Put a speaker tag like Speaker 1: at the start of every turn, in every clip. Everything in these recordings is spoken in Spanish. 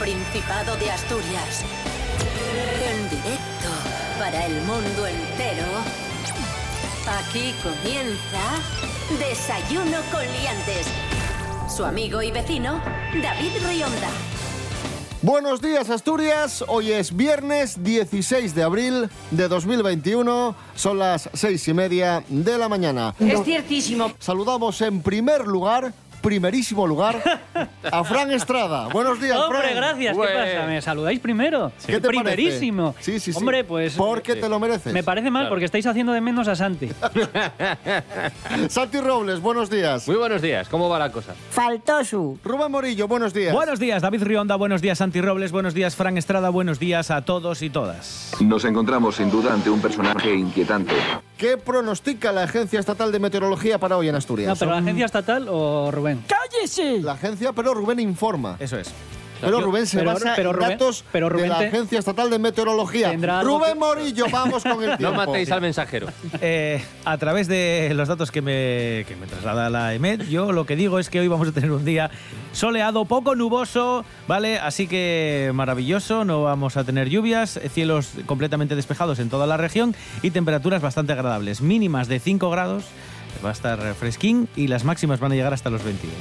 Speaker 1: Principado de Asturias. En directo para el mundo entero. Aquí comienza Desayuno con Liantes. Su amigo y vecino, David Rionda.
Speaker 2: Buenos días Asturias, hoy es viernes 16 de abril de 2021, son las seis y media de la mañana.
Speaker 3: Es ciertísimo.
Speaker 2: Saludamos en primer lugar, primerísimo lugar, a Fran Estrada. Buenos días,
Speaker 4: Hombre,
Speaker 2: Fran.
Speaker 4: gracias. ¿Qué pasa? ¿Me saludáis primero?
Speaker 2: ¿Qué te
Speaker 4: Primerísimo.
Speaker 2: parece? Sí, sí, sí.
Speaker 4: Hombre, pues...
Speaker 2: Porque te lo mereces.
Speaker 4: Me parece mal
Speaker 5: Claro.
Speaker 4: porque estáis haciendo de menos a Santi.
Speaker 2: Santi Robles, buenos días.
Speaker 5: Muy buenos días, ¿cómo va la cosa?
Speaker 3: Faltó su.
Speaker 2: Rubén Morillo, buenos días.
Speaker 6: Buenos días, David Rionda, buenos días, Santi Robles, buenos días, Fran Estrada, buenos días a todos y todas.
Speaker 7: Nos encontramos sin duda ante un personaje inquietante.
Speaker 2: ¿Qué pronostica la Agencia Estatal de Meteorología para hoy en Asturias?
Speaker 4: No, pero la agencia estatal o Rubén.
Speaker 3: ¡Cállese!
Speaker 2: La agencia, pero Rubén informa.
Speaker 6: Eso es.
Speaker 2: Pero
Speaker 4: Yo-
Speaker 2: Rubén se
Speaker 4: pero-
Speaker 2: basa
Speaker 4: pero
Speaker 2: en
Speaker 4: Rubén-
Speaker 2: datos
Speaker 4: pero Rubén
Speaker 2: de la
Speaker 4: te-
Speaker 2: Agencia Estatal de Meteorología. Rubén
Speaker 4: que-
Speaker 2: Morillo, vamos con el
Speaker 5: No
Speaker 2: tiempo.
Speaker 5: matéis al mensajero.
Speaker 6: Eh, a través de los datos que me, que me traslada la EMED, yo lo que digo es que hoy vamos a tener un día soleado, poco nuboso, ¿vale? Así que maravilloso, no vamos a tener lluvias, cielos completamente despejados en toda la región y temperaturas bastante agradables, mínimas de 5 grados, va a estar fresquín y las máximas van a llegar hasta los 22.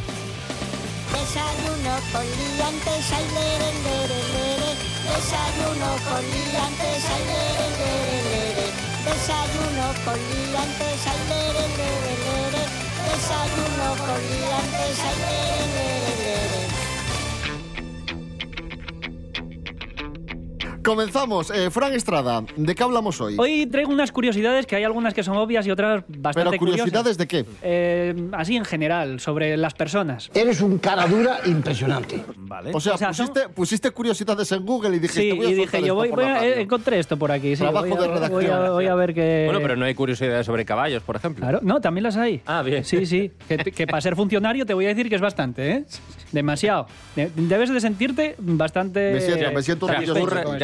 Speaker 8: Desayuno con liantes, ay, lere. Desayuno con liantes, ay, lere, lere, lere. Desayuno con. Desayuno con.
Speaker 2: Comenzamos. Eh, Fran Estrada, ¿de qué hablamos hoy?
Speaker 4: Hoy traigo unas curiosidades que hay algunas que son obvias y otras bastante
Speaker 2: pero curiosidades
Speaker 4: curiosas.
Speaker 2: de qué?
Speaker 4: Eh, así en general, sobre las personas.
Speaker 9: Eres un cara dura impresionante.
Speaker 6: ¿Vale?
Speaker 2: O sea,
Speaker 4: o sea, son-
Speaker 2: pusiste, pusiste curiosidades en Google y dijiste,
Speaker 4: Sí,
Speaker 2: voy a
Speaker 4: y
Speaker 2: soltar
Speaker 4: dije yo, voy,
Speaker 2: por
Speaker 4: voy
Speaker 2: la
Speaker 4: a,
Speaker 2: radio.
Speaker 4: eh, encontré esto por aquí. Sí,
Speaker 2: Trabajo
Speaker 4: voy, a,
Speaker 2: de redacción.
Speaker 4: voy a- voy a ver qué...
Speaker 5: Bueno, pero no hay curiosidades sobre caballos, por ejemplo.
Speaker 4: Claro, no, también las hay.
Speaker 5: Ah, bien.
Speaker 4: Sí, sí. Que, que para ser funcionario te voy a decir que es bastante, ¿eh? Demasiado. De- Debes de sentirte bastante...
Speaker 2: Me siento- me siento
Speaker 4: con esto.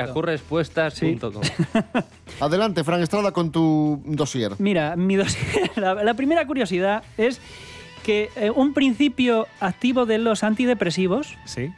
Speaker 5: Yahurrespuestas.com.
Speaker 2: Adelante, Fran Estrada, con tu dossier.
Speaker 4: Mira, mi dossier- la, la primera curiosidad es que eh, un principio activo de los antidepresivos,
Speaker 6: Sí.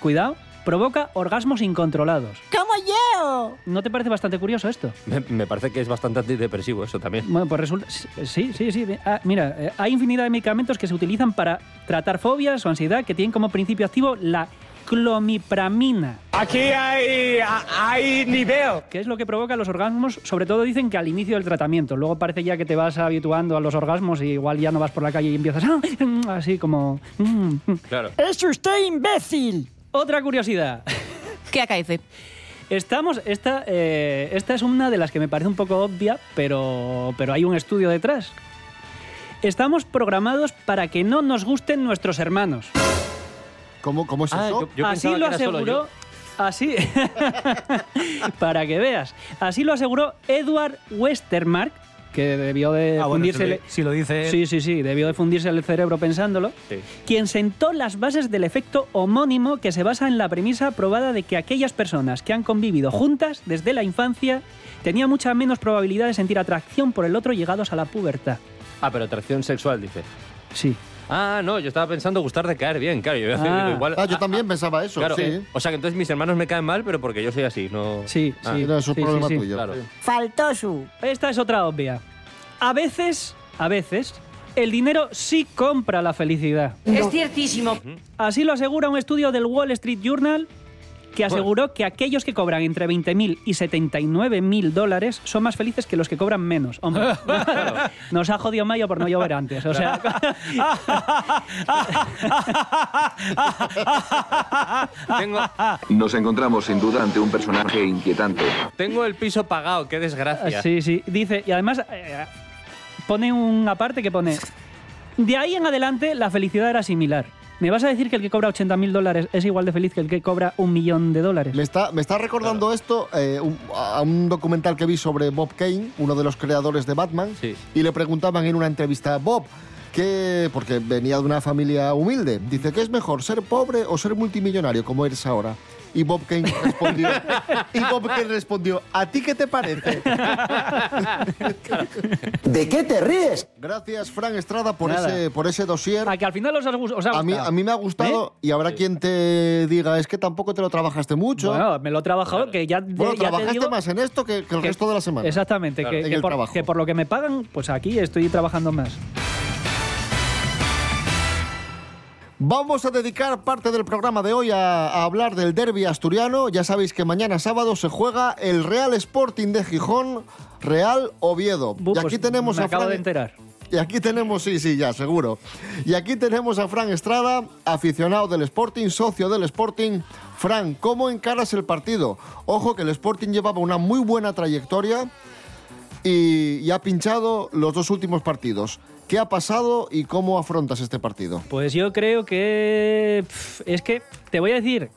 Speaker 4: cuidado, provoca orgasmos incontrolados.
Speaker 3: ¡Como yo!
Speaker 4: ¿No te parece bastante curioso esto?
Speaker 5: Me, me parece que es bastante antidepresivo eso también.
Speaker 4: Bueno, pues resulta. Sí, sí, sí. Ah, mira, eh, hay infinidad de medicamentos que se utilizan para tratar fobias o ansiedad que tienen como principio activo la clomipramina.
Speaker 9: Aquí hay, hay nivel.
Speaker 4: que es lo que provoca los orgasmos, sobre todo dicen que al inicio del tratamiento. Luego parece ya que te vas habituando a los orgasmos y igual ya no vas por la calle y empiezas "Ah", así como... mm.
Speaker 5: Claro.
Speaker 3: ¡Es usted imbécil!
Speaker 4: Otra curiosidad.
Speaker 1: ¿Qué acaece?
Speaker 4: Estamos, esta, eh, esta es una de las que me parece un poco obvia, pero, pero hay un estudio detrás. Estamos programados para que no nos gusten nuestros hermanos.
Speaker 2: ¿Cómo, cómo es
Speaker 5: Ah,
Speaker 2: eso?
Speaker 5: yo- yo
Speaker 4: así lo aseguró. Así. para que veas. Así lo aseguró Edward Westermark, que debió de
Speaker 6: Ah, bueno,
Speaker 4: fundirse.
Speaker 6: si lo- si lo dice.
Speaker 4: Sí, sí, sí, debió de fundirse el cerebro pensándolo.
Speaker 5: Sí.
Speaker 4: Quien sentó las bases del efecto homónimo que se basa en la premisa probada de que aquellas personas que han convivido juntas desde la infancia tenían mucha menos probabilidad de sentir atracción por el otro llegados a la pubertad.
Speaker 5: Ah, pero atracción sexual, dice.
Speaker 4: Sí.
Speaker 5: Ah, no, yo estaba pensando gustar de caer bien, claro. Yo iba a decir,
Speaker 4: Ah.
Speaker 5: igual.
Speaker 2: Ah, yo también pensaba eso,
Speaker 5: Claro,
Speaker 2: sí.
Speaker 5: O sea que entonces mis hermanos me caen mal, pero porque yo soy así, no.
Speaker 4: Sí,
Speaker 5: Ah,
Speaker 4: sí.
Speaker 2: Un
Speaker 4: sí,
Speaker 2: problema
Speaker 4: sí, sí.
Speaker 2: tuyo.
Speaker 5: Claro.
Speaker 2: sí.
Speaker 3: Faltó su.
Speaker 4: Esta es otra obvia. A veces, a veces, el dinero sí compra la felicidad.
Speaker 3: Es ciertísimo.
Speaker 4: Así lo asegura un estudio del Wall Street Journal que aseguró que aquellos que cobran entre 20.000 y 79.000 dólares son más felices que los que cobran menos. Hombre, nos ha jodido Mayo por no llover antes. O sea,
Speaker 5: Tengo,
Speaker 7: Nos encontramos sin duda ante un personaje inquietante.
Speaker 5: tengo el piso pagado, qué desgracia.
Speaker 4: sí, sí. Dice, y además eh, pone una parte que pone, de ahí en adelante la felicidad era similar. ¿Me vas a decir que el que cobra 80.000 dólares es igual de feliz que el que cobra un millón de dólares?
Speaker 2: Me está, me está recordando esto eh, un- a un documental que vi sobre Bob Kane, uno de los creadores de Batman,
Speaker 5: Sí.
Speaker 2: y le preguntaban en una entrevista, Bob, ¿qué, porque venía de una familia humilde, dice, ¿qué es mejor, ser pobre o ser multimillonario como eres ahora? Y Bob Kane respondió, y Bob Kane respondió, ¿a ti qué te parece?
Speaker 9: ¿De qué te ríes?
Speaker 2: Gracias, Fran Estrada, por
Speaker 4: Nada.
Speaker 2: ese, por ese dossier.
Speaker 4: A que al final os ha, gus- os ha
Speaker 2: A mí,
Speaker 4: gustado.
Speaker 2: a mí me ha gustado y habrá quien te diga, es que tampoco te lo trabajaste mucho.
Speaker 4: Bueno, me lo he trabajado, que ya,
Speaker 2: Bueno,
Speaker 4: ya te
Speaker 2: trabajaste
Speaker 4: digo
Speaker 2: más en esto que, que el
Speaker 4: que-
Speaker 2: resto de la semana.
Speaker 4: Exactamente,
Speaker 2: Claro.
Speaker 4: que, que por, que por lo que me pagan, pues aquí estoy trabajando más.
Speaker 2: Vamos a dedicar parte del programa de hoy a, a hablar del derby asturiano. Ya sabéis que mañana sábado se juega el Real Sporting de Gijón, Real Oviedo.
Speaker 4: Bu,
Speaker 2: y aquí
Speaker 4: pues
Speaker 2: tenemos
Speaker 4: me
Speaker 2: a
Speaker 4: acabo
Speaker 2: Fran-
Speaker 4: de enterar.
Speaker 2: Y aquí tenemos, sí, sí, ya, seguro. Y aquí tenemos a Fran Estrada, aficionado del Sporting, socio del Sporting. Fran, ¿cómo encaras el partido? Ojo que el Sporting llevaba una muy buena trayectoria y, ha pinchado los dos últimos partidos. ¿Qué ha pasado y cómo afrontas este partido?
Speaker 4: Pues yo creo que. es que, te voy a decir,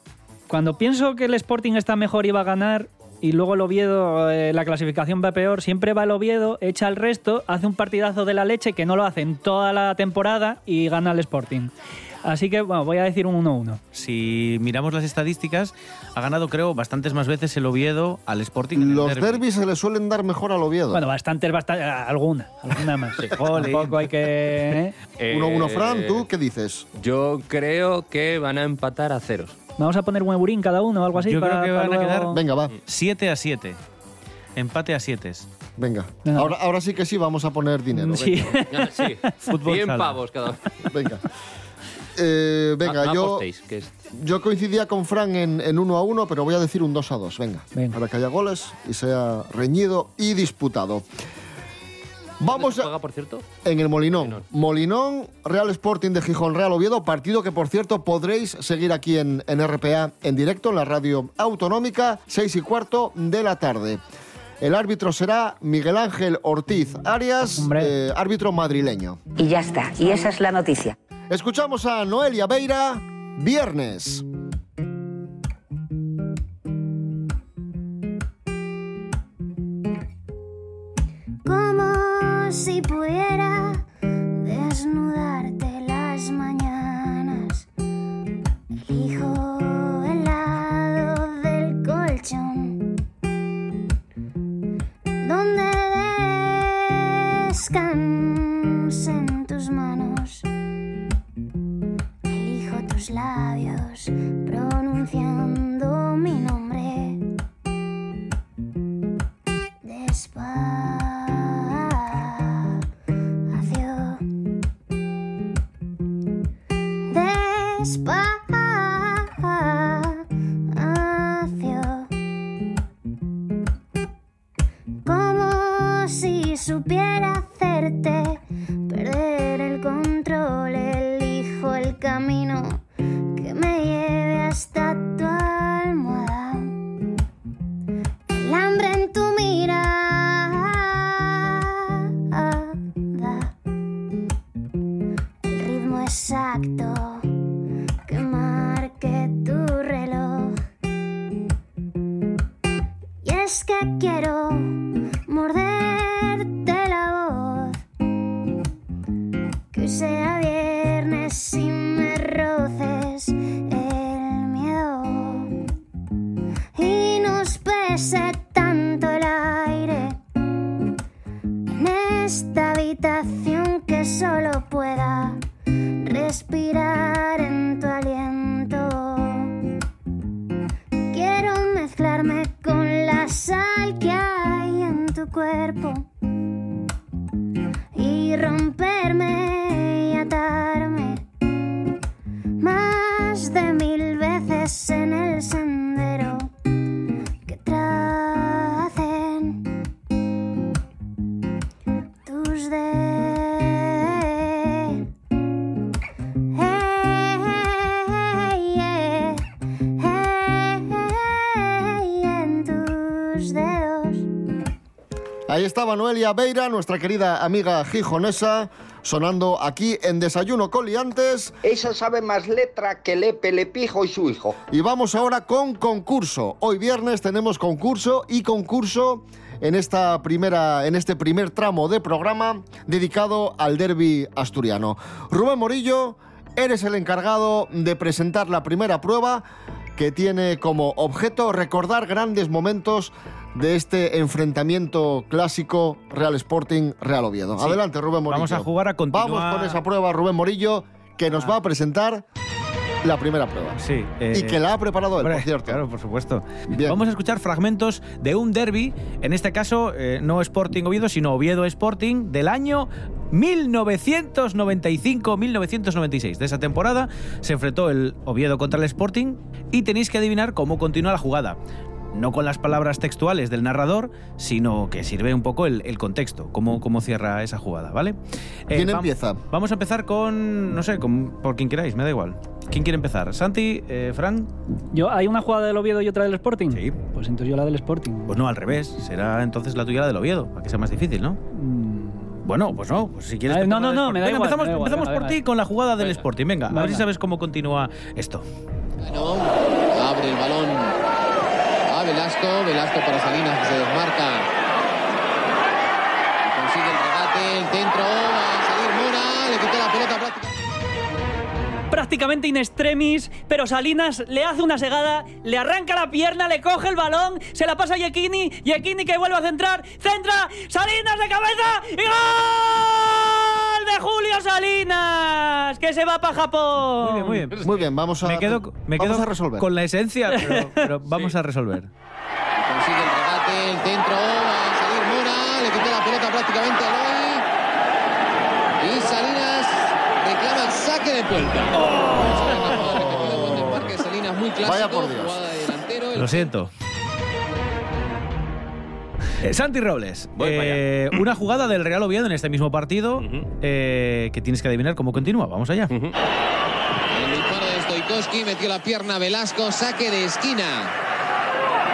Speaker 4: cuando pienso que el Sporting está mejor y va a ganar, y luego el Oviedo, eh, la clasificación va peor, siempre va el Oviedo, echa el resto, hace un partidazo de la leche que no lo hace en toda la temporada y gana el Sporting. Así que, bueno, voy a decir un 1-1.
Speaker 6: Si miramos las estadísticas, ha ganado, creo, bastantes más veces el Oviedo al Sporting. en el
Speaker 2: Los
Speaker 6: derbi.
Speaker 2: derbis se le suelen dar mejor al Oviedo.
Speaker 4: Bueno, bastantes, bastante, alguna, alguna más.
Speaker 6: Jolín.
Speaker 4: Tampoco hay que. ¿eh?
Speaker 2: Uno, uno, Fran,
Speaker 5: Eh,
Speaker 2: ¿tú qué dices?
Speaker 5: Yo creo que van a empatar a ceros.
Speaker 4: Vamos a poner un eurín cada uno o algo así.
Speaker 6: Yo creo
Speaker 4: para-
Speaker 6: que
Speaker 4: para
Speaker 6: van a
Speaker 4: luego-
Speaker 6: quedar-
Speaker 2: Venga, va,
Speaker 6: 7 a 7. Empate a 7.
Speaker 2: venga.
Speaker 4: Venga.
Speaker 2: Ahora, ahora sí que sí vamos a poner dinero.
Speaker 4: Sí.
Speaker 5: Sí,
Speaker 6: Fútbol
Speaker 5: 100
Speaker 6: sala.
Speaker 5: pavos cada uno.
Speaker 2: Venga. Eh, venga,
Speaker 5: No- no
Speaker 2: yo,
Speaker 5: apostéis, que es-
Speaker 2: yo coincidía con Fran en, en 1 a 1, pero voy a decir un 2 a 2. Venga,
Speaker 4: Venga.
Speaker 2: para que haya goles y sea reñido y disputado. Vamos
Speaker 5: ¿Se
Speaker 2: a,
Speaker 5: juega, por cierto?
Speaker 2: en el Molinón. Molinón, Real Sporting de Gijón, Real Oviedo, partido que por cierto podréis seguir aquí en, en RPA en directo en la radio autonómica, 6 y cuarto de la tarde. El árbitro será Miguel Ángel Ortiz Arias, eh, árbitro madrileño.
Speaker 10: Y ya está. Y esa es la noticia.
Speaker 2: Escuchamos a Noelia Beira, viernes.
Speaker 8: Como si pudiera desnudarte exacto
Speaker 2: Ahí estaba Noelia Beira, nuestra querida amiga gijonesa, sonando aquí en Desayuno con Liantes.
Speaker 9: Eso sabe más letra que Lepe, Lepijo y su hijo.
Speaker 2: Y vamos ahora con concurso. Hoy viernes tenemos concurso y concurso en, esta primera, en este primer tramo de programa dedicado al derby asturiano. Rubén Morillo, eres el encargado de presentar la primera prueba. que tiene como objeto recordar grandes momentos de este enfrentamiento clásico Real Sporting Real Oviedo.
Speaker 6: Sí.
Speaker 2: Adelante, Rubén Morillo.
Speaker 6: Vamos a jugar a continuar-
Speaker 2: Vamos con esa prueba, Rubén Morillo, que nos va a presentar la primera prueba.
Speaker 6: Sí.
Speaker 2: y
Speaker 6: eh,
Speaker 2: que la ha preparado él, por cierto.
Speaker 6: Claro, por supuesto.
Speaker 2: Bien.
Speaker 6: Vamos a escuchar fragmentos de un derby, en este caso eh, no Sporting Oviedo, sino Oviedo Sporting del año 1995-1996. De esa temporada se enfrentó el Oviedo contra el Sporting y tenéis que adivinar cómo continúa la jugada. No con las palabras textuales del narrador, sino que sirve un poco el, el contexto, cómo, cómo cierra esa jugada, ¿vale? Eh,
Speaker 2: ¿Quién
Speaker 6: vam-
Speaker 2: empieza?
Speaker 6: Vamos a empezar con, no sé, con, por quien queráis, me da igual. ¿Quién quiere empezar? ¿Santi? Eh, ¿Fran?
Speaker 4: Yo, ¿Hay una jugada del Oviedo y otra del Sporting?
Speaker 6: Sí.
Speaker 4: Pues entonces yo la del Sporting.
Speaker 6: Pues no, al revés. Será entonces la tuya la del Oviedo, para que sea más difícil, ¿no?
Speaker 4: Mm,
Speaker 6: Bueno, pues no. Pues si quieres.
Speaker 4: Ver, no,
Speaker 6: empezamos
Speaker 4: no,
Speaker 6: del
Speaker 4: no, me da igual,
Speaker 6: empezamos,
Speaker 4: me da igual,
Speaker 6: empezamos
Speaker 4: venga,
Speaker 6: por ti con la jugada del
Speaker 5: Venga.
Speaker 6: Sporting. Venga, a ver si sabes cómo continúa esto.
Speaker 11: Bueno, abre el balón Velasco, Velasco para Salinas que se desmarca. Consigue el regate, el centro, va a salir Mora, le quitó la pelota prácticamente.
Speaker 4: prácticamente in extremis, pero Salinas le hace una segada, le arranca la pierna, le coge el balón, se la pasa a Yekini, Yekini que vuelve a centrar, centra, Salinas de cabeza y gol de Julio Salinas, que se va para Japón.
Speaker 6: Muy bien, muy bien.
Speaker 2: Muy bien, vamos a,
Speaker 6: Me quedo, me
Speaker 2: vamos
Speaker 6: quedo
Speaker 2: a resolver.
Speaker 6: con la esencia, pero, pero vamos a resolver.
Speaker 11: Y consigue el regate, el centro, va a salir Mora, le quitó la pelota prácticamente a Eloy. Y Salinas reclama saque de puerta. De Salinas muy clásico,
Speaker 2: Vaya por Dios.
Speaker 11: jugada de delantero. el
Speaker 6: Lo siento. Eh, Santi Robles, eh, una jugada del Real Oviedo en este mismo partido eh, que tienes que adivinar cómo continúa. Vamos allá.
Speaker 5: Ujú.
Speaker 11: El disparo de Stoikowski, metió la pierna Velasco, saque de esquina.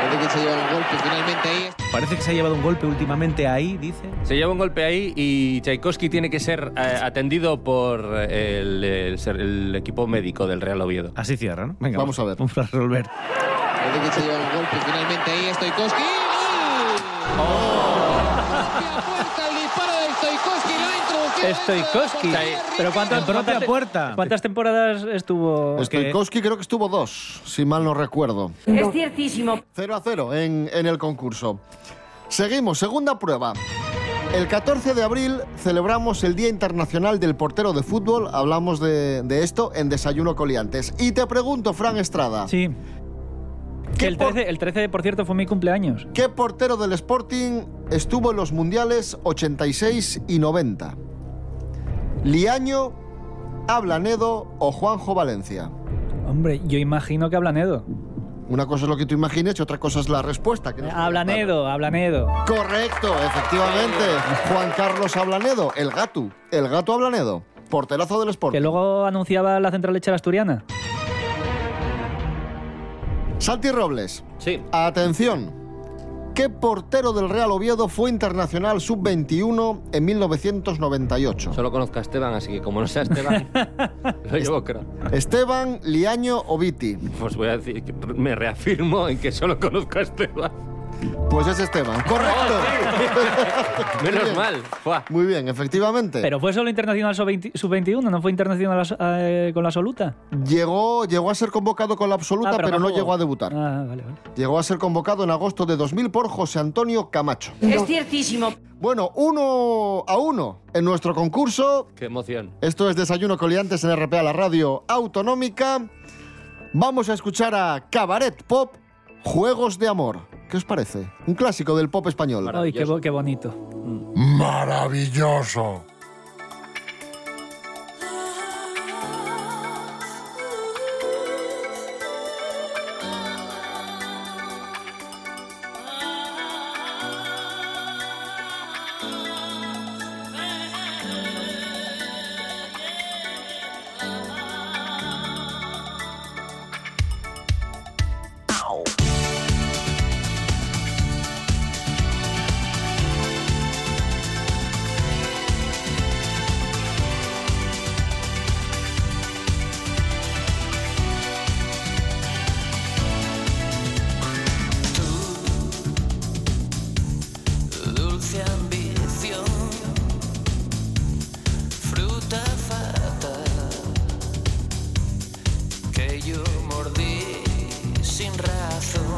Speaker 11: Parece que se lleva un golpe finalmente ahí.
Speaker 6: Parece que se ha llevado un golpe últimamente ahí, dice.
Speaker 5: Se lleva un golpe ahí y Tchaikovsky tiene que ser eh, atendido por el, el equipo médico del Real Oviedo.
Speaker 6: Así cierra, ¿no? Venga,
Speaker 2: Vamos a ver.
Speaker 6: Vamos a resolver.
Speaker 11: Parece que se lleva un golpe finalmente ahí Stoikowski. ¡Gol! Propia puerta, el disparo de Stoikowski.
Speaker 4: Pero ¿cuántas,
Speaker 6: En propia
Speaker 4: cuántas-
Speaker 6: puerta.
Speaker 4: ¿Cuántas temporadas estuvo?
Speaker 2: Stoikowski creo que estuvo dos, si mal no recuerdo.
Speaker 3: Es ciertísimo.
Speaker 2: 0 a 0 en, en el concurso. Seguimos, segunda prueba. El 14 de abril celebramos el Día Internacional del Portero de Fútbol. Hablamos de, de esto en Desayuno Coliantes. Y te pregunto, Fran Estrada,
Speaker 4: Sí.
Speaker 2: ¿Qué
Speaker 4: Que el
Speaker 2: por-
Speaker 4: 13, el 13, por cierto, fue mi cumpleaños.
Speaker 2: ¿qué portero del Sporting estuvo en los Mundiales 86 y 90? ¿Liaño, Ablanedo o Juanjo Valencia?
Speaker 4: Hombre, yo imagino que Ablanedo.
Speaker 2: Una cosa es lo que tú imagines y otra cosa es la respuesta. que.
Speaker 4: Ablanedo, Ablanedo.
Speaker 2: Correcto, efectivamente. Juan Carlos Ablanedo, el gato. El gato Ablanedo. Porterazo del
Speaker 4: Que
Speaker 2: Sporting.
Speaker 4: luego anunciaba la central lechera asturiana.
Speaker 2: Santi Robles.
Speaker 5: Sí.
Speaker 2: Atención. ¿Qué portero del Real Oviedo fue internacional sub-21 en 1998?
Speaker 5: Solo conozco a Esteban, así que como no sea Esteban, lo llevo creo.
Speaker 2: Esteban, Liaño o Viti.
Speaker 5: Pues voy a decir, que me reafirmo en que solo conozco a Esteban.
Speaker 2: Pues es Esteban. Correcto. Muy
Speaker 5: Menos
Speaker 2: bien.
Speaker 5: mal.
Speaker 2: Muy bien, efectivamente.
Speaker 4: Pero fue solo internacional sub-20 sub-21, no fue internacional eh, con la absoluta.
Speaker 2: Llegó, llegó a ser convocado con la absoluta,
Speaker 4: Ah,
Speaker 2: pero, no llegó a debutar.
Speaker 4: Ah, vale, vale.
Speaker 2: Llegó a ser convocado en agosto de 2000 por José Antonio Camacho.
Speaker 3: Es ciertísimo.
Speaker 2: Bueno, uno a uno en nuestro concurso.
Speaker 5: Qué emoción.
Speaker 2: Esto es Desayuno Coliantes en RPA, la radio autonómica. Vamos a escuchar a Cabaret Pop, Juegos de Amor. ¿Qué os parece? Un clásico del pop español.
Speaker 4: Ay, qué, bo- qué bonito.
Speaker 12: Maravilloso. yo mordí sin razón.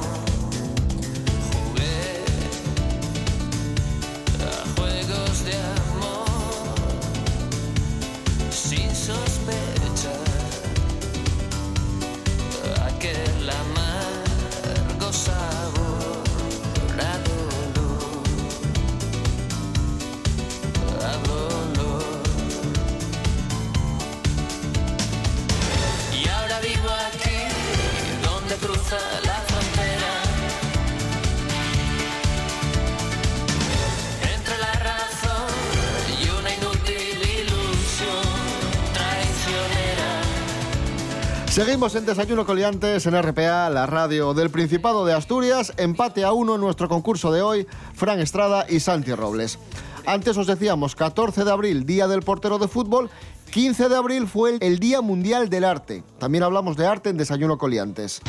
Speaker 2: Seguimos en Desayuno Coliantes en RPA, la radio del Principado de Asturias. Empate a uno en nuestro concurso de hoy, Fran Estrada y Santi Robles. Antes os decíamos, 14 de abril, Día del Portero de Fútbol. 15 de abril fue el Día Mundial del Arte. También hablamos de arte en Desayuno Coliantes.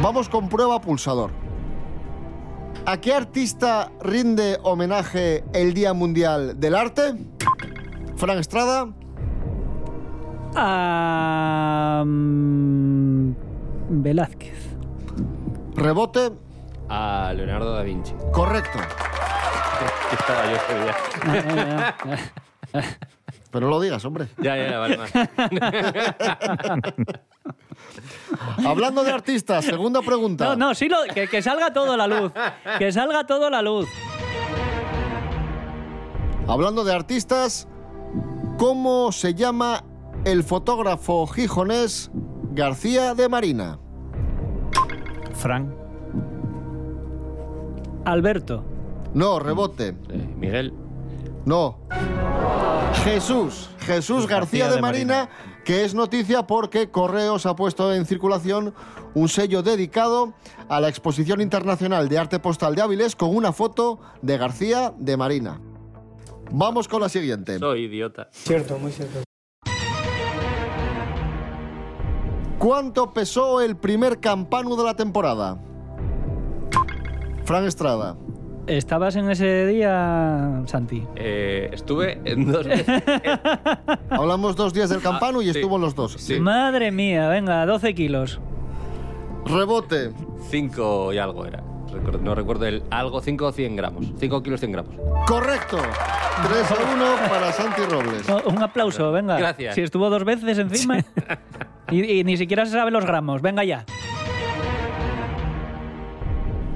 Speaker 2: Vamos con prueba pulsador. ¿A qué artista rinde homenaje el Día Mundial del Arte? Fran Estrada.
Speaker 4: Ah, mm, Velázquez.
Speaker 2: Rebote.
Speaker 5: A Leonardo da Vinci.
Speaker 2: Correcto.
Speaker 5: Que estaba yo ese día.
Speaker 4: Ah.
Speaker 2: Pero no lo digas, hombre.
Speaker 5: Ya, ya, vale, más.
Speaker 2: Hablando de artistas, segunda pregunta.
Speaker 4: No, no, sí, lo- que, que salga todo a la luz. Que salga todo a la luz.
Speaker 2: Hablando de artistas, ¿cómo se llama el fotógrafo gijonés García de Marina?
Speaker 6: Frank.
Speaker 4: Alberto.
Speaker 2: No, rebote.
Speaker 5: Eh, Miguel.
Speaker 2: No. Jesús. Jesús García, de, Marina, que es noticia porque Correos ha puesto en circulación un sello dedicado a la Exposición Internacional de Arte Postal de Áviles con una foto de García de Marina. Vamos con la siguiente.
Speaker 5: Soy idiota.
Speaker 12: Cierto, muy cierto.
Speaker 2: ¿Cuánto pesó el primer campano de la temporada? Fran Estrada.
Speaker 4: ¿Estabas en ese día, Santi?
Speaker 5: Eh, estuve en dos veces.
Speaker 2: Hablamos dos días del campano y
Speaker 5: Ah, sí.
Speaker 2: estuvo en los dos.
Speaker 5: Sí.
Speaker 4: Madre mía, venga, 12 kilos.
Speaker 2: Rebote.
Speaker 5: Cinco y algo era. No recuerdo el algo, 5 o 100 gramos. 5 kilos 100 gramos.
Speaker 2: Correcto. 3 a 1 para Santi Robles.
Speaker 4: Un aplauso, venga.
Speaker 5: Gracias.
Speaker 4: Si estuvo dos veces encima. y, y ni siquiera se sabe los gramos. Venga ya.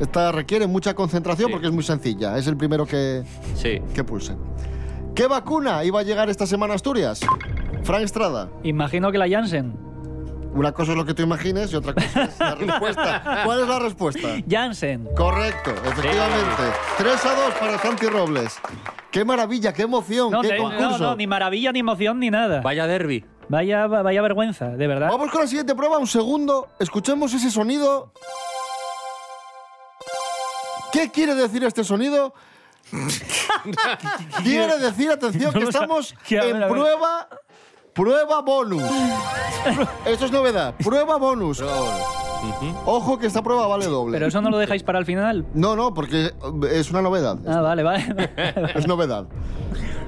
Speaker 2: Esta requiere mucha concentración
Speaker 5: Sí.
Speaker 2: porque es muy sencilla. Es el primero que,
Speaker 5: Sí.
Speaker 2: que pulse. ¿Qué vacuna iba a llegar esta semana a Asturias? Fran Estrada.
Speaker 4: Imagino que la Janssen.
Speaker 2: Una cosa es lo que tú imagines y otra cosa es la respuesta. ¿Cuál es la respuesta?
Speaker 4: Janssen.
Speaker 2: Correcto, efectivamente. 3 a 2 para Santi Robles. ¡Qué maravilla, qué emoción,
Speaker 4: No,
Speaker 2: qué concurso!
Speaker 4: no, no, ni maravilla, ni emoción, ni nada.
Speaker 5: Vaya derby.
Speaker 4: Vaya, vaya vergüenza, de verdad.
Speaker 2: Vamos con la siguiente prueba, un segundo. Escuchemos ese sonido. ¿Qué quiere decir este sonido? quiere decir, atención, que
Speaker 4: No lo sa-
Speaker 2: estamos
Speaker 4: que a ver,
Speaker 2: en
Speaker 4: ver.
Speaker 2: prueba, prueba bonus. Esto es novedad, prueba bonus. Ojo que esta prueba vale doble.
Speaker 4: Pero eso no lo dejáis para el final.
Speaker 2: No, no, porque es una novedad.
Speaker 4: Ah, vale, vale.
Speaker 2: Es novedad.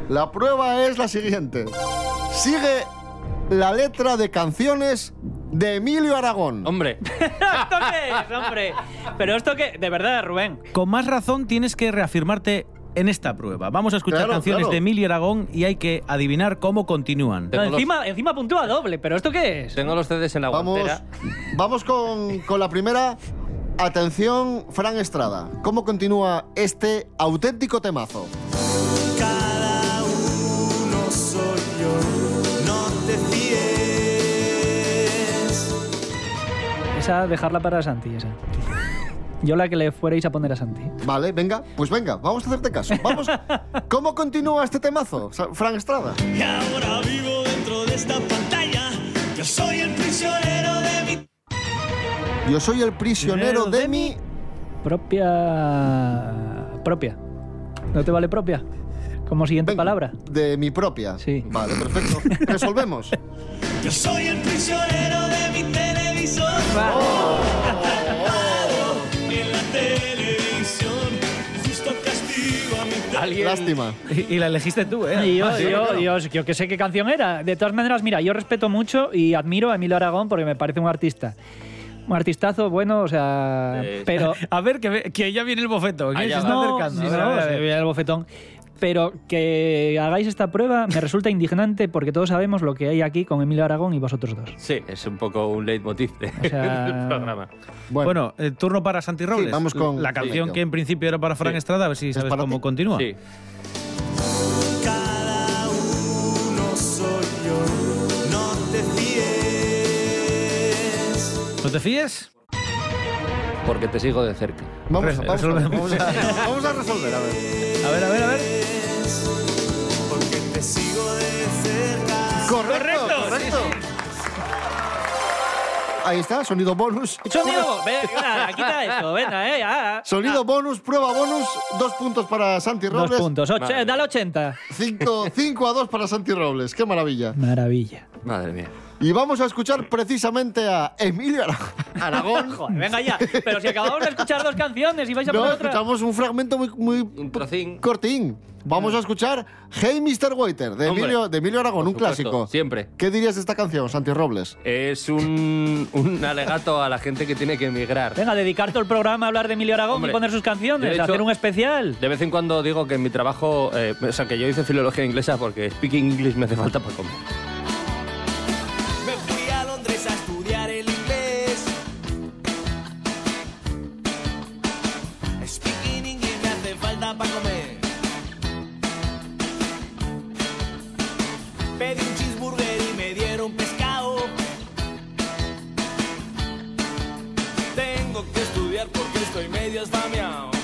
Speaker 2: La prueba es la siguiente. Sigue la letra de canciones de Emilio Aragón.
Speaker 5: Hombre,
Speaker 4: ¿Esto qué es, hombre? Pero esto qué, de verdad, Rubén.
Speaker 6: Con más razón tienes que reafirmarte en esta prueba. Vamos a escuchar
Speaker 2: Claro,
Speaker 6: canciones
Speaker 2: claro.
Speaker 6: de Emilio Aragón y hay que adivinar cómo continúan.
Speaker 4: No,
Speaker 5: Tengo los-
Speaker 4: encima, encima puntúa doble, pero ¿esto qué es?
Speaker 5: tengo los CDs en la
Speaker 2: Vamos,
Speaker 5: guantera.
Speaker 2: vamos con, con la primera. Atención, Fran Estrada. ¿Cómo continúa este auténtico temazo?
Speaker 13: Cada uno soy yo, no te fíes.
Speaker 4: Esa, dejarla para Santi, esa. Yo la que le fuerais a poner a Santi.
Speaker 2: Vale, venga, pues venga, vamos a hacerte caso. Vamos. ¿Cómo continúa este temazo, Sa- Fran Estrada?
Speaker 13: Y ahora vivo dentro de esta pantalla. Yo soy el prisionero de mi.
Speaker 2: Yo soy el prisionero de mi.
Speaker 4: Propia. Propia. ¿No te vale propia? Como siguiente
Speaker 2: Venga,
Speaker 4: palabra.
Speaker 2: De mi propia.
Speaker 4: Sí.
Speaker 2: Vale, perfecto. Resolvemos.
Speaker 13: Yo soy el prisionero de mi televisor. En
Speaker 5: Alguien.
Speaker 2: Lástima.
Speaker 6: Y, y la elegiste tú, ¿eh?
Speaker 4: Y yo,
Speaker 6: Ah, sí,
Speaker 4: yo,
Speaker 6: claro.
Speaker 4: yo, yo que sé qué canción era. De todas maneras, mira, yo respeto mucho y admiro a Emilio Aragón porque me parece un artista. Un artistazo bueno, o sea.
Speaker 5: Eh,
Speaker 4: pero.
Speaker 6: A ver, que, que ya viene el bofeto. que
Speaker 5: Allá
Speaker 6: se está
Speaker 4: No,
Speaker 6: acercando.
Speaker 4: sí,
Speaker 6: A ver, a ver, a ver.
Speaker 4: ve el bofetón. Pero que hagáis esta prueba me resulta indignante porque todos sabemos lo que hay aquí con Emilio Aragón y vosotros dos.
Speaker 5: Sí, es un poco un leitmotiv de-
Speaker 4: O sea-
Speaker 5: del programa.
Speaker 2: Bueno,
Speaker 6: Bueno, eh, turno para Santi Robles.
Speaker 2: vamos con-
Speaker 6: la canción que en principio era para Fran
Speaker 5: Sí.
Speaker 6: Estrada, a ver si sabes cómo
Speaker 2: ti?
Speaker 6: continúa.
Speaker 5: Sí.
Speaker 13: Cada uno soy yo, no te fíes.
Speaker 5: Porque te sigo de cerca.
Speaker 2: vamos, a, vamos, a, vamos a resolver, a ver.
Speaker 6: A ver, a ver, a ver.
Speaker 13: Porque te sigo de cerca.
Speaker 2: Correcto, correcto. ahí está, sonido bonus.
Speaker 4: Sonido, venga, quita eso, venga, eh, ya.
Speaker 2: Sonido bonus, prueba bonus, dos puntos para Santi Robles.
Speaker 4: Dos puntos, ocho, eh, dale 80.
Speaker 2: 5 a 2 para Santi Robles, qué maravilla.
Speaker 4: Maravilla.
Speaker 5: Madre mía.
Speaker 2: Y vamos a escuchar precisamente a Emilio Ara- Aragón.
Speaker 4: Joder, venga ya. Pero si acabamos de escuchar dos canciones y vais a
Speaker 2: No,
Speaker 4: poner otra.
Speaker 2: escuchamos un fragmento muy, muy
Speaker 5: Un trocín.
Speaker 2: cortín. Vamos a escuchar Hey Mr. Waiter de
Speaker 5: Hombre.
Speaker 2: Emilio, de Emilio Aragón, un
Speaker 5: supuesto,
Speaker 2: clásico.
Speaker 5: Siempre.
Speaker 2: ¿Qué dirías de esta canción, Santi Robles?
Speaker 5: Es un, un alegato a la gente que tiene que emigrar.
Speaker 4: Venga, dedicar todo el programa a hablar de Emilio Aragón
Speaker 5: Hombre,
Speaker 4: y poner sus canciones,
Speaker 5: hecho,
Speaker 4: hacer un especial.
Speaker 5: De vez en cuando digo que en mi trabajo, eh, o sea, que yo hice filología inglesa porque speaking English me hace falta para comer.
Speaker 13: Pedí un cheeseburger y me dieron pescado. Tengo que estudiar porque estoy medio esfameado.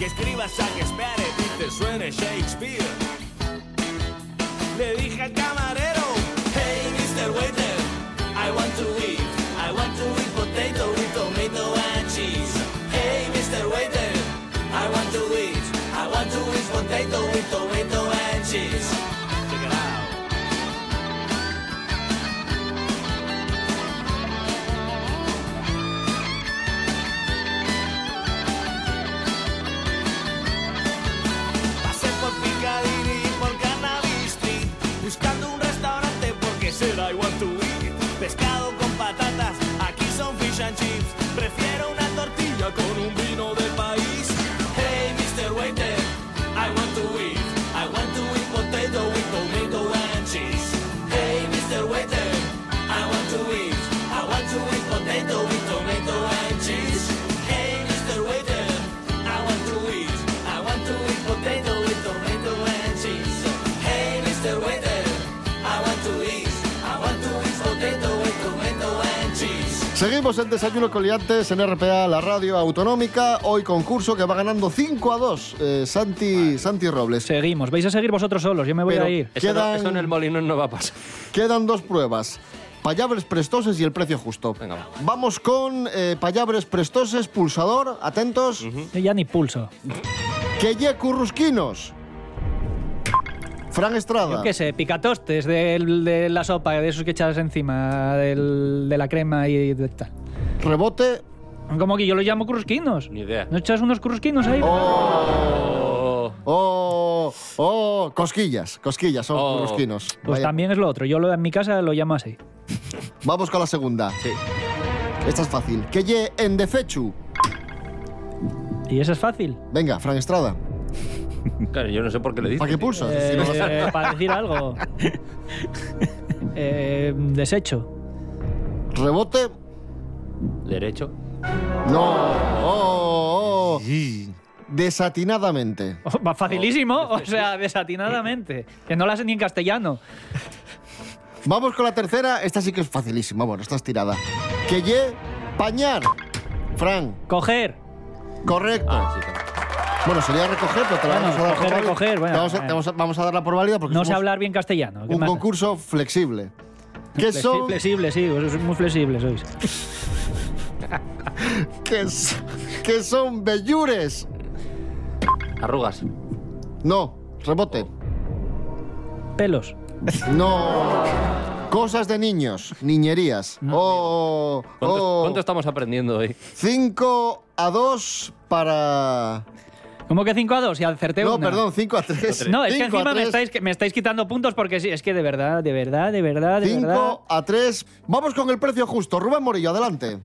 Speaker 13: Que escribas Shakespeare y te suene Shakespeare. Le dije al camarero, hey Mr. Waiter, I want to eat, I want to eat potato with tomato and cheese. Hey Mr. Waiter, I want to eat, I want to eat potato with tomato and cheese. Con un
Speaker 2: Seguimos en Desayuno con Liantes en RPA, la radio autonómica. Hoy concurso que va ganando 5 a 2 eh, Santi, Santi Robles.
Speaker 4: Seguimos, vais a seguir vosotros solos, yo me voy
Speaker 2: Pero-
Speaker 4: a ir.
Speaker 2: Quedan-
Speaker 5: eso en el molinón no va a pasar.
Speaker 2: Quedan dos pruebas. Payabres prestoses y el precio justo.
Speaker 5: Venga, va.
Speaker 2: Vamos con eh, payabres prestoses, pulsador, atentos.
Speaker 4: Ya ni pulso.
Speaker 2: Que ye currusquinos. Fran Estrada.
Speaker 4: Yo qué sé, picatostes del- de, la sopa, de esos que echas encima, del- de la crema y de tal.
Speaker 2: Rebote.
Speaker 4: ¿Cómo que yo lo llamo currusquinos?
Speaker 5: Ni idea.
Speaker 4: ¿No echas unos currusquinos ahí?
Speaker 5: Oh.
Speaker 2: Oh, oh, cosquillas, cosquillas, son
Speaker 5: Oh.
Speaker 2: currusquinos.
Speaker 4: Pues
Speaker 2: Vaya.
Speaker 4: también es lo otro. Yo lo, en mi casa lo llamo así.
Speaker 2: Vamos con la segunda.
Speaker 5: Sí.
Speaker 2: Esta es fácil. Que ye en defechu.
Speaker 4: Y eso es fácil.
Speaker 2: Venga, Fran Estrada.
Speaker 5: Claro, yo no sé por qué le dices.
Speaker 2: ¿Para qué pulsas?
Speaker 4: Eh,
Speaker 2: Si no vas-
Speaker 4: para decir algo. Eh, desecho.
Speaker 2: Rebote.
Speaker 5: Derecho.
Speaker 2: No. Oh, oh. Desatinadamente.
Speaker 4: Oh, va facilísimo, o sea, desatinadamente. Que no la sé ni en castellano.
Speaker 2: Vamos con la tercera. Esta sí que es facilísima. Bueno, esta es tirada. Que ye pañar. Fran,
Speaker 4: Coger.
Speaker 2: correcto.
Speaker 5: Ah, sí, claro.
Speaker 2: Bueno, sería recoger, pero te la
Speaker 4: Bueno,
Speaker 2: vamos a dar
Speaker 4: coger,
Speaker 2: por válida.
Speaker 4: recoger, bueno,
Speaker 2: vamos, a,
Speaker 4: eh.
Speaker 2: vamos a- vamos a darla por válida porque
Speaker 4: No sé hablar bien castellano. ¿qué
Speaker 2: un
Speaker 4: más?
Speaker 2: concurso flexible. ¿Qué
Speaker 4: Flexi-
Speaker 2: son,
Speaker 4: Flexible, sí, sois muy flexibles sois.
Speaker 2: qué s- qué son bellures?
Speaker 5: Arrugas.
Speaker 2: No, rebote.
Speaker 4: Pelos.
Speaker 2: No. Cosas de niños, niñerías. Oh,
Speaker 5: ¿Cuánto,
Speaker 2: oh.
Speaker 5: cuánto estamos aprendiendo hoy?
Speaker 2: 5 a 2 para.
Speaker 4: ¿Cómo que 5 a 2? Y acerté
Speaker 2: No,
Speaker 4: una.
Speaker 2: perdón, 5 a 3.
Speaker 4: No, es que encima me estáis, me estáis quitando puntos porque sí, es que de verdad, de verdad, de verdad, de verdad.
Speaker 2: 5 a 3. Vamos con el precio justo. Rubén Morillo, adelante.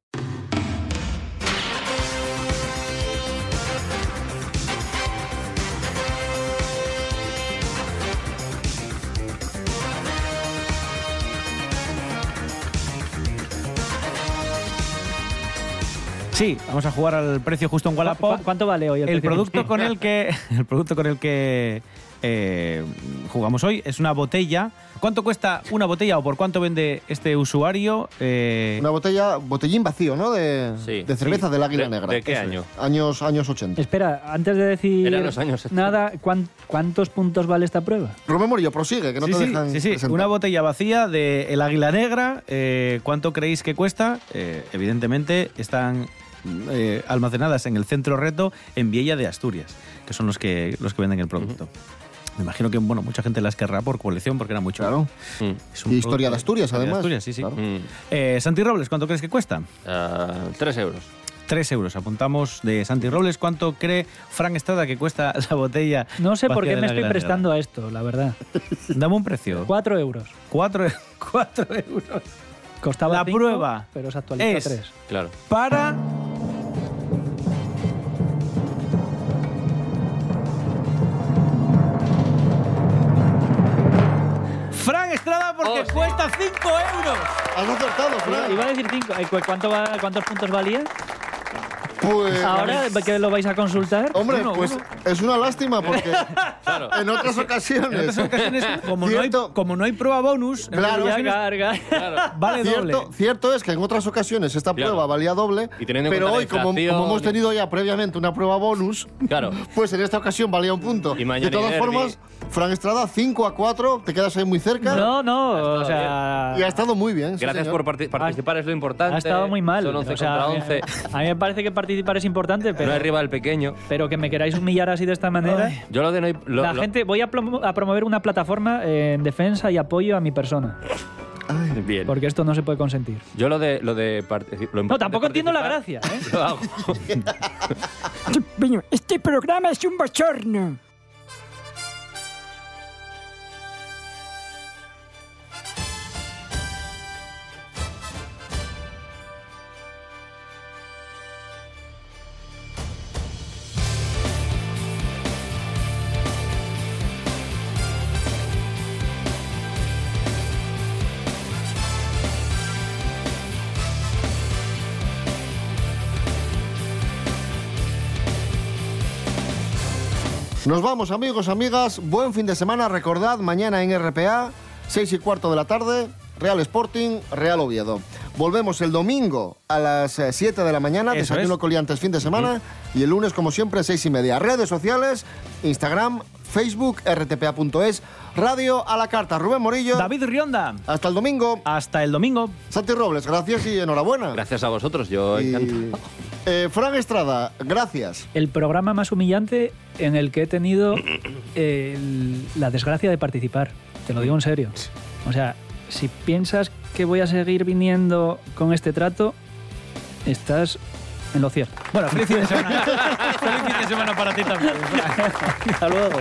Speaker 6: Sí, vamos a jugar al precio justo en
Speaker 4: ¿Cu-
Speaker 6: Wallapop.
Speaker 4: ¿Cuánto vale hoy el,
Speaker 6: producto con el que el producto con el que eh, jugamos hoy es una botella. ¿Cuánto cuesta una botella o por cuánto vende este usuario? Eh,
Speaker 2: Una botella, botellín vacío, ¿no? De,
Speaker 5: Sí.
Speaker 2: de cerveza
Speaker 5: Sí.
Speaker 2: del Águila
Speaker 5: ¿De-
Speaker 2: Negra.
Speaker 5: de qué
Speaker 2: Eso es.
Speaker 5: año?
Speaker 2: Años, años 80.
Speaker 4: Espera, antes de decir
Speaker 5: Eran los años 70.
Speaker 4: nada, ¿cuán- ¿cuántos puntos vale esta prueba?
Speaker 2: Rubén Morillo, prosigue, que no
Speaker 6: sí,
Speaker 2: te
Speaker 6: sí,
Speaker 2: dejan
Speaker 6: sí, sí.
Speaker 2: presentar.
Speaker 6: Una botella vacía de El Águila Negra. eh, ¿Cuánto creéis que cuesta? Eh, evidentemente están eh, almacenadas en el Centro Reto en Viella de Asturias, que son los que, los que venden el producto. Me imagino que bueno, mucha gente las querrá por colección porque era mucho.
Speaker 2: Claro.
Speaker 5: Mm.
Speaker 6: Es un
Speaker 2: Y historia de Asturias,
Speaker 6: historia de
Speaker 2: además.
Speaker 6: Asturias, sí, sí.
Speaker 2: Claro.
Speaker 5: Mm.
Speaker 6: Eh, Santi Robles, ¿cuánto crees que cuesta?
Speaker 5: Ah, tres euros.
Speaker 6: 3 euros. Apuntamos de Santi Robles. ¿Cuánto cree Frank Estrada que cuesta la botella?
Speaker 4: No sé por qué me estoy prestando a esto, la verdad.
Speaker 6: Dame un precio.
Speaker 4: Cuatro euros.
Speaker 6: 4 cuatro euros.
Speaker 4: Costaba
Speaker 6: La
Speaker 4: cinco,
Speaker 6: prueba
Speaker 4: pero se actualiza
Speaker 6: es-
Speaker 4: tres.
Speaker 5: Claro.
Speaker 6: Para. Frank Estrada porque
Speaker 5: Oh,
Speaker 6: cuesta 5 euros.
Speaker 2: Has acertado, Fran.
Speaker 4: Iba a decir cinco. Eh, cu- ¿Cuánto va- ¿Cuántos puntos valía?
Speaker 2: Pues,
Speaker 4: Ahora que lo vais a consultar.
Speaker 2: Hombre,
Speaker 6: Uno,
Speaker 2: pues
Speaker 6: uno.
Speaker 2: es una lástima porque
Speaker 5: Claro.
Speaker 2: en otras ocasiones,
Speaker 6: En otras ocasiones, como, no hay,
Speaker 2: Cierto.
Speaker 6: como no hay prueba bonus,
Speaker 2: Claro.
Speaker 6: ocasiones
Speaker 4: carga.
Speaker 6: vale doble.
Speaker 2: Cierto, cierto es que en otras ocasiones esta
Speaker 5: Claro.
Speaker 2: prueba valía doble,
Speaker 5: Y
Speaker 2: pero hoy, como, como hemos tenido ya previamente una prueba bonus,
Speaker 5: Claro.
Speaker 2: pues en esta ocasión valía un punto.
Speaker 5: Y mañana
Speaker 2: de todas
Speaker 5: y
Speaker 2: formas, Fran Estrada, 5 a 4, te quedas ahí muy cerca
Speaker 4: No, no, o sea.
Speaker 2: y ha estado muy bien. sí,
Speaker 5: Gracias
Speaker 2: señor.
Speaker 5: por parti- participar, es lo importante.
Speaker 4: Ha estado muy mal.
Speaker 5: Son 11
Speaker 4: o sea,
Speaker 5: contra
Speaker 4: a mí-
Speaker 5: 11.
Speaker 4: A mí me parece que participar es importante, pero,
Speaker 5: No hay rival pequeño.
Speaker 4: pero que me queráis humillar así de esta manera.
Speaker 5: Yo lo de no lo-
Speaker 4: la
Speaker 5: lo-
Speaker 4: gente, voy a, a promover una plataforma en defensa y apoyo a mi persona,
Speaker 5: Bien.
Speaker 4: porque esto no se puede consentir.
Speaker 5: Yo lo de lo de lo
Speaker 4: No, tampoco entiendo la gracia. ¿eh?
Speaker 5: Lo hago.
Speaker 3: Este programa es un bochorno.
Speaker 2: Nos vamos, amigos, amigas. Buen fin de semana. Recordad, mañana en RPA, 6 y cuarto de la tarde, Real Sporting, Real Oviedo. Volvemos el domingo a las eh, 7 de la mañana,
Speaker 6: Eso
Speaker 2: desayuno
Speaker 6: es.
Speaker 2: coliantes fin de semana, y el lunes, como siempre, 6 y media. Redes sociales, Instagram, Facebook, rtpa.es, radio a la carta. Rubén Morillo.
Speaker 6: David Rionda.
Speaker 2: Hasta el domingo.
Speaker 6: Hasta el domingo.
Speaker 2: Santi Robles, gracias y enhorabuena.
Speaker 5: Gracias a vosotros, yo
Speaker 2: Y,
Speaker 5: encantado.
Speaker 2: eh, Fran Estrada, gracias.
Speaker 4: El programa más humillante en el que he tenido eh, la desgracia de participar. Te lo digo en serio. O sea, si piensas que voy a seguir viniendo con este trato, estás en lo cierto.
Speaker 6: Bueno, feliz fin de semana. feliz fin de semana para ti también.
Speaker 4: Hasta luego.